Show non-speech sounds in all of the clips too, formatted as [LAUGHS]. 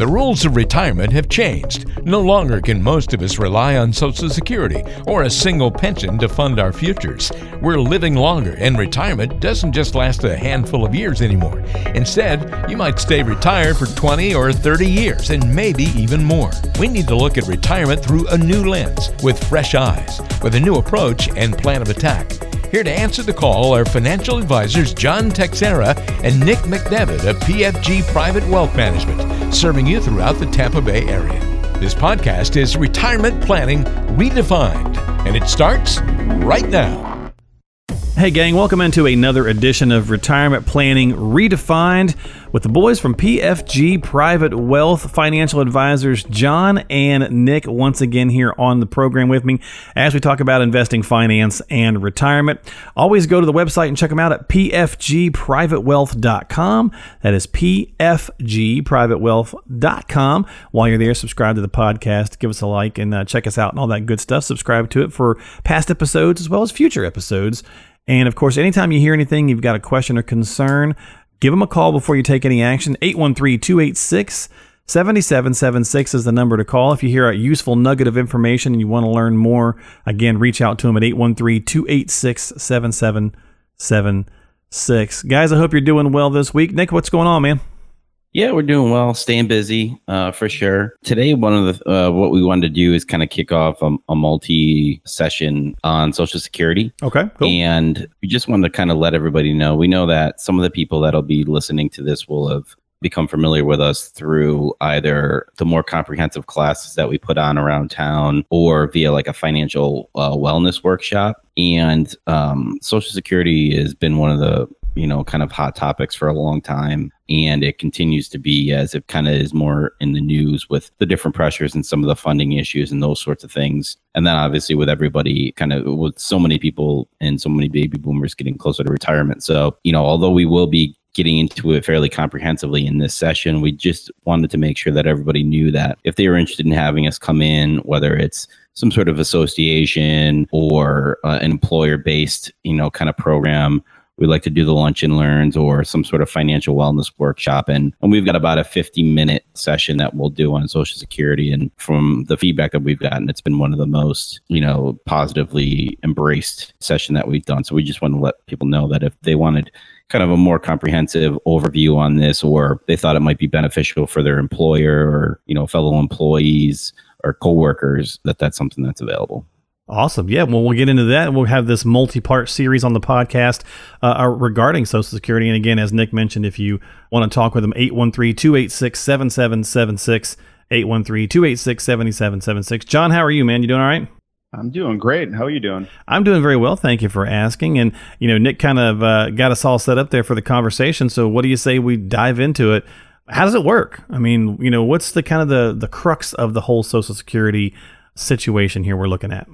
The rules of retirement have changed. No longer can most of us rely on Social Security or a single pension to fund our futures. We're living longer, and retirement doesn't just last a handful of years anymore. Instead, you might stay retired for 20 or 30 years and maybe even more. We need to look at retirement through a new lens with fresh eyes, with a new approach and plan of attack. Here to answer the call are financial advisors John Teixeira and Nick McDevitt of PFG Private Wealth Management, serving you throughout the Tampa Bay area. This podcast is Retirement Planning Redefined, and it starts right now. Hey, gang, welcome into another edition of Retirement Planning Redefined with the boys from PFG Private Wealth Financial Advisors, John and Nick, once again here on the program with me as we talk about investing, finance, and retirement. Always go to the website and check them out at pfgprivatewealth.com. That is pfgprivatewealth.com. While you're there, subscribe to the podcast, give us a like, and uh, check us out and all that good stuff. Subscribe to it for past episodes as well as future episodes. And of course, anytime you hear anything, you've got a question or concern, give them a call before you take any action. 813 286 7776 is the number to call. If you hear a useful nugget of information and you want to learn more, again, reach out to them at 813 286 7776. Guys, I hope you're doing well this week. Nick, what's going on, man? Yeah, we're doing well, staying busy uh, for sure. Today, one of the uh, what we wanted to do is kind of kick off a, a multi session on Social Security. Okay, cool. And we just wanted to kind of let everybody know. We know that some of the people that'll be listening to this will have become familiar with us through either the more comprehensive classes that we put on around town or via like a financial uh, wellness workshop. And um, Social Security has been one of the you know, kind of hot topics for a long time. And it continues to be as it kind of is more in the news with the different pressures and some of the funding issues and those sorts of things. And then obviously with everybody kind of with so many people and so many baby boomers getting closer to retirement. So, you know, although we will be getting into it fairly comprehensively in this session, we just wanted to make sure that everybody knew that if they were interested in having us come in, whether it's some sort of association or uh, an employer based, you know, kind of program we like to do the lunch and learns or some sort of financial wellness workshop. And, and we've got about a 50 minute session that we'll do on Social Security. And from the feedback that we've gotten, it's been one of the most, you know, positively embraced session that we've done. So we just want to let people know that if they wanted kind of a more comprehensive overview on this or they thought it might be beneficial for their employer or, you know, fellow employees or coworkers, that that's something that's available. Awesome. Yeah. Well, we'll get into that. We'll have this multi part series on the podcast uh, uh, regarding Social Security. And again, as Nick mentioned, if you want to talk with him, 813 286 7776. 813 286 7776. John, how are you, man? You doing all right? I'm doing great. How are you doing? I'm doing very well. Thank you for asking. And, you know, Nick kind of uh, got us all set up there for the conversation. So, what do you say we dive into it? How does it work? I mean, you know, what's the kind of the, the crux of the whole Social Security situation here we're looking at?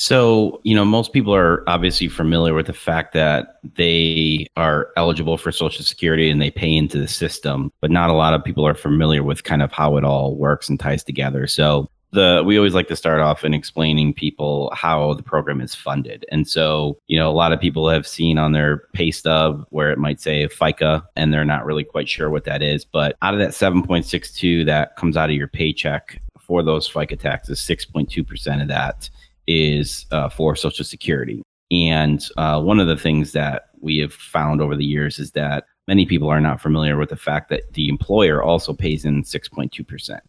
So, you know, most people are obviously familiar with the fact that they are eligible for Social Security and they pay into the system, but not a lot of people are familiar with kind of how it all works and ties together. So, the we always like to start off in explaining people how the program is funded. And so, you know, a lot of people have seen on their pay stub where it might say FICA and they're not really quite sure what that is, but out of that 7.62 that comes out of your paycheck for those FICA taxes, 6.2% of that is uh, for Social Security. And uh, one of the things that we have found over the years is that many people are not familiar with the fact that the employer also pays in 6.2%.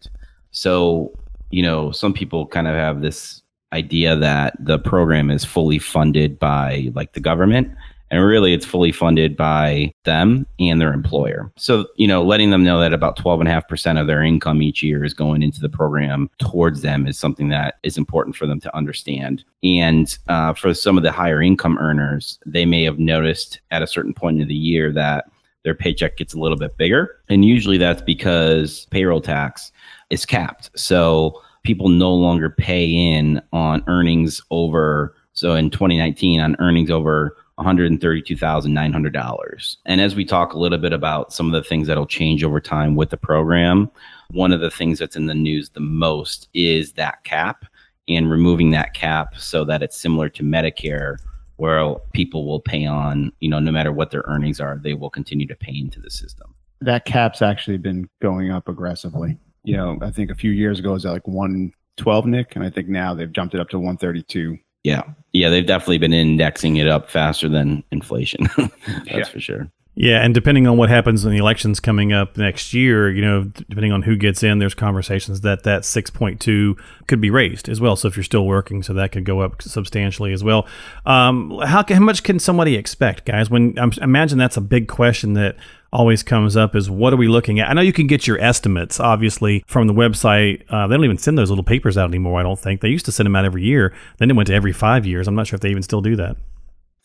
So, you know, some people kind of have this idea that the program is fully funded by like the government and really it's fully funded by them and their employer. So, you know, letting them know that about 12.5% of their income each year is going into the program towards them is something that is important for them to understand. And uh, for some of the higher income earners, they may have noticed at a certain point in the year that their paycheck gets a little bit bigger. And usually that's because payroll tax is capped. So people no longer pay in on earnings over. So in 2019, on earnings over $132,900. And as we talk a little bit about some of the things that'll change over time with the program, one of the things that's in the news the most is that cap and removing that cap so that it's similar to Medicare where people will pay on, you know, no matter what their earnings are, they will continue to pay into the system. That cap's actually been going up aggressively. You know, I think a few years ago it was like 112, Nick, and I think now they've jumped it up to 132. Yeah. Yeah, they've definitely been indexing it up faster than inflation. [LAUGHS] That's Yeah. for sure. Yeah, and depending on what happens in the elections coming up next year, you know, depending on who gets in, there's conversations that that 6.2 could be raised as well. So if you're still working, so that could go up substantially as well. Um, how, how much can somebody expect, guys? When I'm, I imagine that's a big question that always comes up is what are we looking at? I know you can get your estimates, obviously, from the website. Uh, they don't even send those little papers out anymore. I don't think they used to send them out every year. Then it went to every five years. I'm not sure if they even still do that.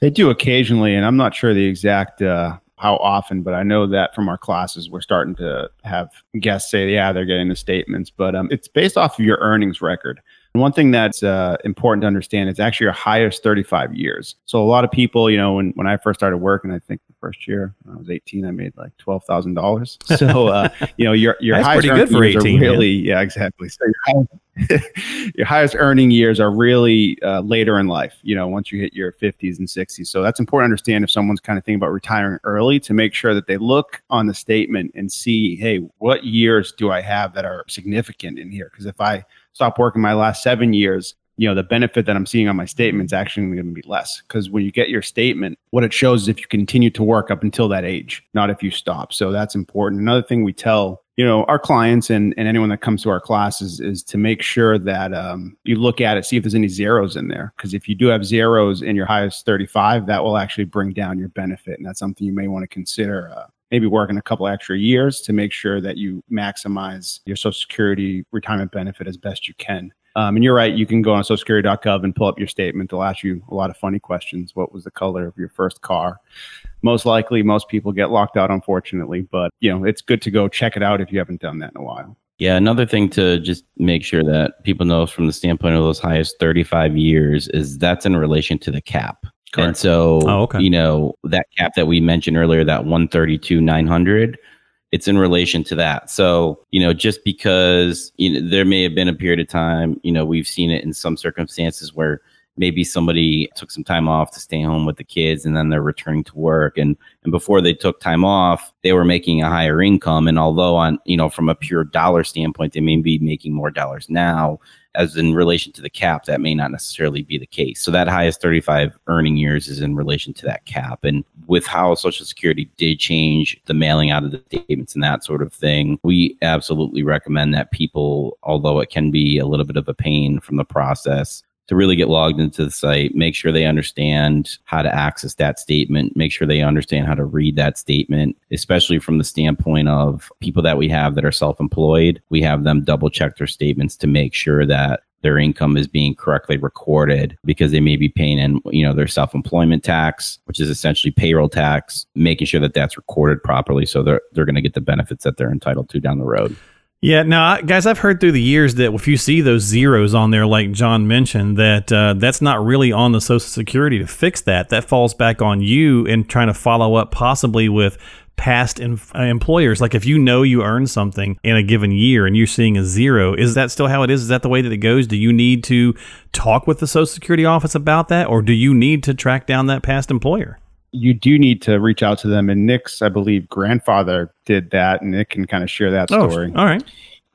They do occasionally, and I'm not sure the exact uh, how often, but I know that from our classes, we're starting to have guests say, yeah, they're getting the statements, but um, it's based off of your earnings record. One thing that's uh, important to understand is actually your highest 35 years. So a lot of people, you know, when, when I first started working, I think the first year when I was 18, I made like $12,000. [LAUGHS] So, uh, you know, your, your That's highest pretty good for years 18, are really, yeah, exactly. So your highest, [LAUGHS] your highest earning years are really uh, later in life, you know, once you hit your 50s and 60s. So that's important to understand if someone's kind of thinking about retiring early to make sure that they look on the statement and see, hey, what years do I have that are significant in here? Because if I stop working my last seven years, you know, the benefit that I'm seeing on my statement is actually going to be less. Because when you get your statement, what it shows is if you continue to work up until that age, not if you stop. So that's important. Another thing we tell you know our clients and, and anyone that comes to our classes is to make sure that um, you look at it see if there's any zeros in there because if you do have zeros in your highest 35 that will actually bring down your benefit and that's something you may want to consider uh, maybe working a couple extra years to make sure that you maximize your social security retirement benefit as best you can. Um, and you're right you can go on socialsecurity.gov and pull up your statement. They'll ask you a lot of funny questions. What was the color of your first car? Most likely most people get locked out unfortunately but you know it's good to go check it out if you haven't done that in a while. Yeah, another thing to just make sure that people know from the standpoint of those highest 35 years is that's in relation to the cap. And so, Oh, okay. you know, that cap that we mentioned earlier, that 132, 900, it's in relation to that. So, you know, just because, you know, there may have been a period of time, you know, we've seen it in some circumstances where maybe somebody took some time off to stay home with the kids and then they're returning to work. And and before they took time off they were making a higher income. And although on you know from a pure dollar standpoint they may be making more dollars now as in relation to the cap that may not necessarily be the case. So that highest 35 earning years is in relation to that cap. And with how social security did change the mailing out of the statements and that sort of thing we absolutely recommend that people although it can be a little bit of a pain from the process to really get logged into the site, make sure they understand how to access that statement, make sure they understand how to read that statement, especially from the standpoint of people that we have that are self employed. We have them double check their statements to make sure that their income is being correctly recorded because they may be paying in you know their self-employment tax which is essentially payroll tax making sure that that's recorded properly so they're they're going to get the benefits that they're entitled to down the road Yeah, now, guys, I've heard through the years that if you see those zeros on there, like John mentioned, that uh, that's not really on the Social Security to fix that. That falls back on you in trying to follow up, possibly with past em- uh, employers. Like if you know you earned something in a given year and you're seeing a zero, is that still how it is? Is that the way that it goes? Do you need to talk with the Social Security office about that, or do you need to track down that past employer? You do need to reach out to them. And Nick's, I believe, grandfather did that, and Nick can kind of share that story. Oh, all right.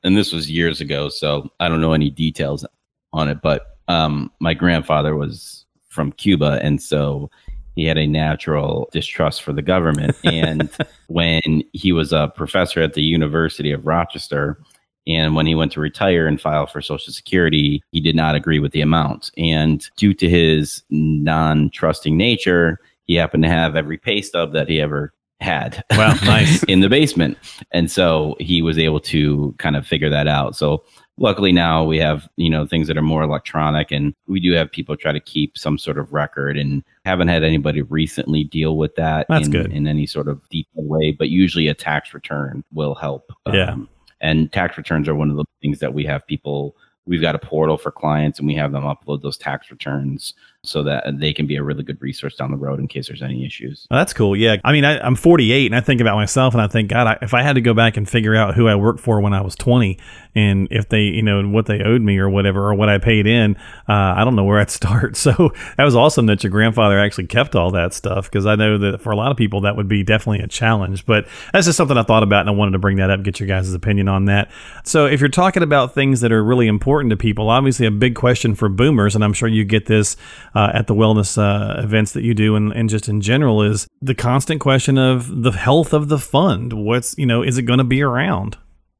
and this was years ago, so I don't know any details on it. But um, my grandfather was from Cuba, and so he had a natural distrust for the government. [LAUGHS] And when he was a professor at the University of Rochester, and when he went to retire and file for Social Security, he did not agree with the amount. And due to his non trusting nature, he happened to have every pay stub that he ever had [LAUGHS] Wow, nice. in the basement. And so he was able to kind of figure that out. So luckily now we have, you know, things that are more electronic and we do have people try to keep some sort of record and haven't had anybody recently deal with that That's in, good. in any sort of deep way, but usually a tax return will help. Um, Yeah. And tax returns are one of the things that we have people we've got a portal for clients and we have them upload those tax returns so that they can be a really good resource down the road in case there's any issues. Well, that's cool. Yeah. I mean, I, am 48 and I think about myself and I think, God, I, if I had to go back and figure out who I worked for when I was 20 and if they, you know, what they owed me or whatever, or what I paid in, uh, I don't know where I'd [LAUGHS] start. So that was awesome that your grandfather actually kept all that stuff because I know that for a lot of people that would be definitely a challenge. But that's just something I thought about and I wanted to bring that up, get your guys' opinion on that. So if you're talking about things that are really important to people, obviously a big question for boomers, and I'm sure you get this uh, at the wellness uh, events that you do and, and just in general, is the constant question of the health of the fund. What's, you know, is it going to be around?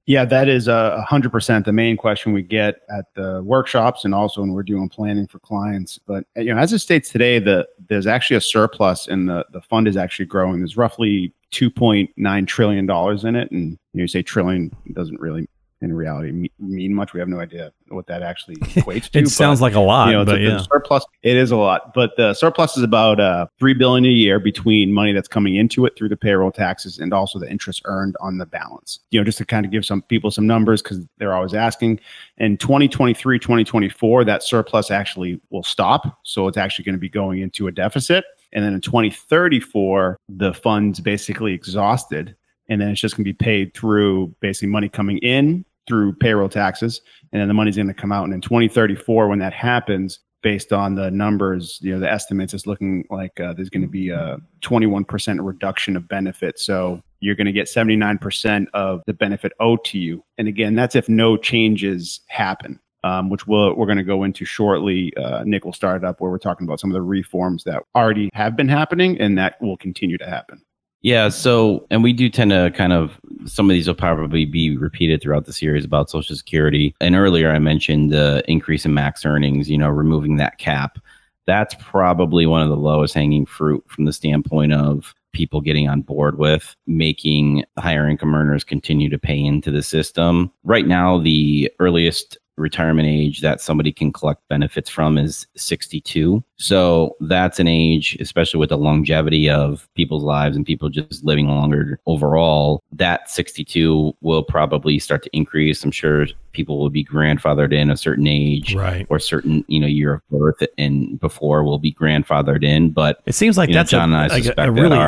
Yeah, that is a hundred percent the main question we get at the workshops and also when we're doing planning for clients. But you know, as it states today, the there's actually a surplus and the the fund is actually growing. There's roughly 2.9 trillion dollars in it, and you, know, you say trillion doesn't really in reality mean much. We have no idea what that actually [LAUGHS] equates to. it sounds like a lot, you know, but yeah. surplus it is a lot, but the surplus is about uh, three billion a year between money that's coming into it through the payroll taxes and also the interest earned on the balance. You know, just to kind of give some people some numbers because they're always asking. In 2023, 2024, that surplus actually will stop, so it's actually going to be going into a deficit. And then in 2034, the fund's basically exhausted and then it's just going to be paid through basically money coming in through payroll taxes, and then the money's going to come out. And in 2034, when that happens, based on the numbers, you know, the estimates it's looking like uh, there's going to be a 21% reduction of benefit. So you're going to get 79% of the benefit owed to you. And again, that's if no changes happen. Um, which we'll, we're going to go into shortly. Uh, Nick will start up where we're talking about some of the reforms that already have been happening and that will continue to happen. Yeah. So, and we do tend to kind of, some of these will probably be repeated throughout the series about Social Security. And earlier I mentioned the increase in max earnings, you know, removing that cap. That's probably one of the lowest hanging fruit from the standpoint of people getting on board with making higher income earners continue to pay into the system. Right now, the earliest retirement age that somebody can collect benefits from is 62. So that's an age, especially with the longevity of people's lives and people just living longer overall. That 62 will probably start to increase. I'm sure people will be grandfathered in a certain age right. or certain you know year of birth and before will be grandfathered in but it seems like that's know, John a, and I like a really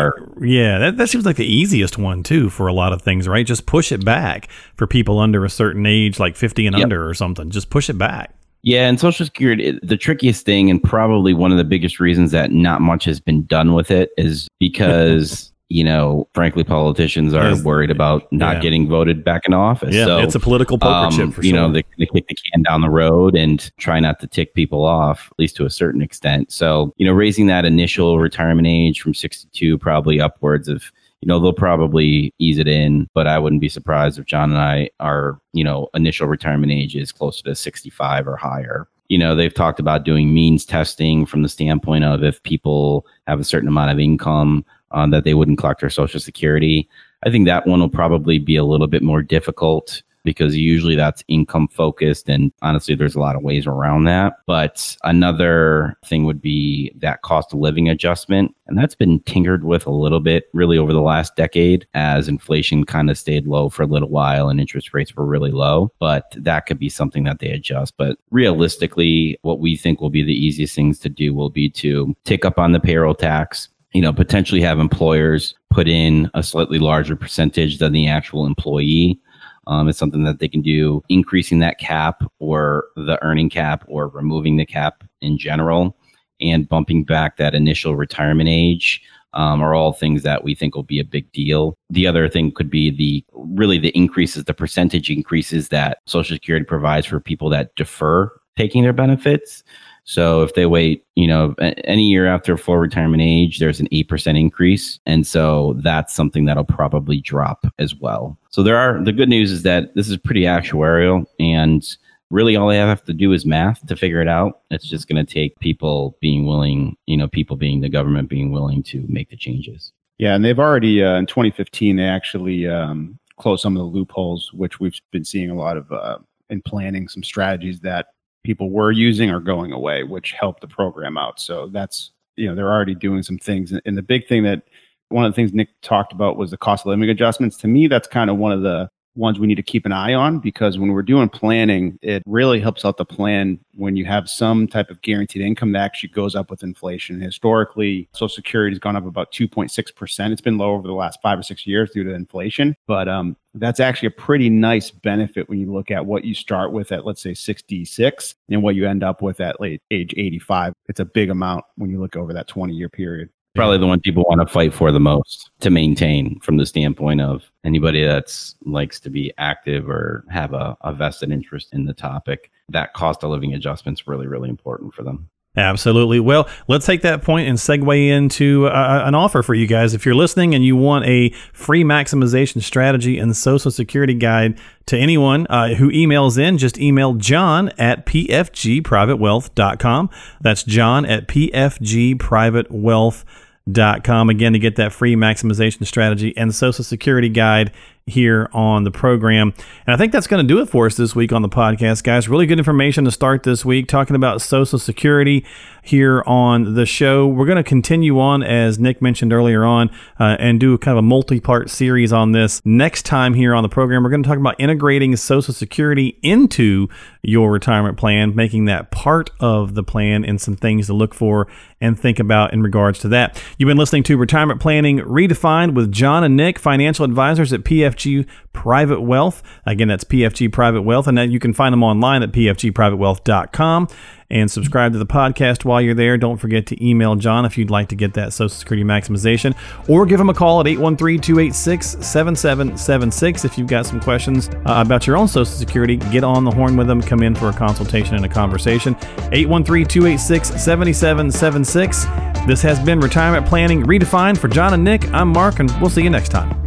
yeah that, that seems like the easiest one too for a lot of things right just push it back for people under a certain age like 50 and yep. under or something just push it back yeah, and Social Security, the trickiest thing, and probably one of the biggest reasons that not much has been done with it is because [LAUGHS] you know, frankly, politicians are worried about not yeah. getting voted back in office. Yeah, so, it's a political poker um, chip for you sure. know, they, they kick the can down the road and try not to tick people off, at least to a certain extent. So, you know, raising that initial retirement age from 62 probably upwards of you know they'll probably ease it in but i wouldn't be surprised if john and i are you know initial retirement age is closer to 65 or higher you know they've talked about doing means testing from the standpoint of if people have a certain amount of income uh, that they wouldn't collect their social security. I think that one will probably be a little bit more difficult because usually that's income focused. And honestly, there's a lot of ways around that. But another thing would be that cost of living adjustment. And that's been tinkered with a little bit really over the last decade as inflation kind of stayed low for a little while and interest rates were really low. But that could be something that they adjust. But realistically, what we think will be the easiest things to do will be to take up on the payroll tax you know, potentially have employers put in a slightly larger percentage than the actual employee. Um, it's something that they can do, increasing that cap or the earning cap or removing the cap in general and bumping back that initial retirement age um, are all things that we think will be a big deal. The other thing could be the really the increases, the percentage increases that Social Security provides for people that defer taking their benefits. So if they wait, you know, any year after full retirement age, there's an 8% increase. And so that's something that'll probably drop as well. So there are the good news is that this is pretty actuarial and really all they have to do is math to figure it out. It's just going to take people being willing, you know, people being the government being willing to make the changes. Yeah, and they've already uh, in 2015 they actually um, closed some of the loopholes, which we've been seeing a lot of uh, in planning some strategies that people were using are going away, which helped the program out. So that's you know they're already doing some things. And the big thing that one of the things Nick talked about was the cost of living adjustments. To me, that's kind of one of the ones we need to keep an eye on because when we're doing planning, it really helps out the plan when you have some type of guaranteed income that actually goes up with inflation. Historically, Social Security has gone up about 2.6%. It's been low over the last five or six years due to inflation, but um, that's actually a pretty nice benefit when you look at what you start with at, let's say, 66 and what you end up with at late age 85. It's a big amount when you look over that 20 year period probably the one people want to fight for the most to maintain from the standpoint of anybody that's likes to be active or have a, a vested interest in the topic that cost of living adjustment's really really important for them Absolutely. Well, let's take that point and segue into uh, an offer for you guys. If you're listening and you want a free maximization strategy and Social Security guide to anyone uh, who emails in, just email john at pfgprivatewealth.com. That's john at pfgprivatewealth.com. Again, to get that free maximization strategy and Social Security guide here on the program. And I think that's going to do it for us this week on the podcast, guys. Really good information to start this week talking about Social Security here on the show. We're going to continue on, as Nick mentioned earlier on, uh, and do kind of a multi part series on this next time here on the program. We're going to talk about integrating Social Security into your retirement plan, making that part of the plan, and some things to look for and think about in regards to that. You've been listening to Retirement Planning Redefined with John and Nick, financial advisors at PF. PFG Private Wealth. Again, that's PFG Private Wealth, and you can find them online at pfgprivatewealth.com and subscribe to the podcast while you're there. Don't forget to email John if you'd like to get that Social Security maximization, or give him a call at 813 286 7776 if you've got some questions uh, about your own Social Security. Get on the horn with them, come in for a consultation and a conversation. 813 286 7776. This has been Retirement Planning Redefined. For John and Nick, I'm Mark, and we'll see you next time.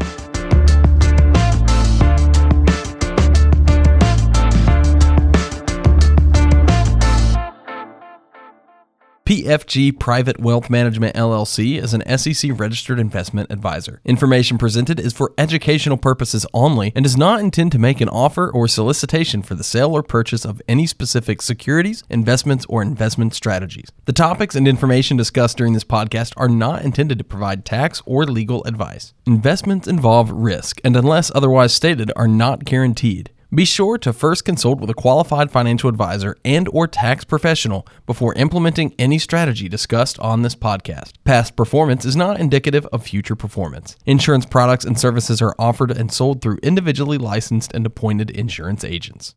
PFG Private Wealth Management LLC is an SEC registered investment advisor. Information presented is for educational purposes only and does not intend to make an offer or solicitation for the sale or purchase of any specific securities, investments, or investment strategies. The topics and information discussed during this podcast are not intended to provide tax or legal advice. Investments involve risk and, unless otherwise stated, are not guaranteed. Be sure to first consult with a qualified financial advisor and or tax professional before implementing any strategy discussed on this podcast. Past performance is not indicative of future performance. Insurance products and services are offered and sold through individually licensed and appointed insurance agents.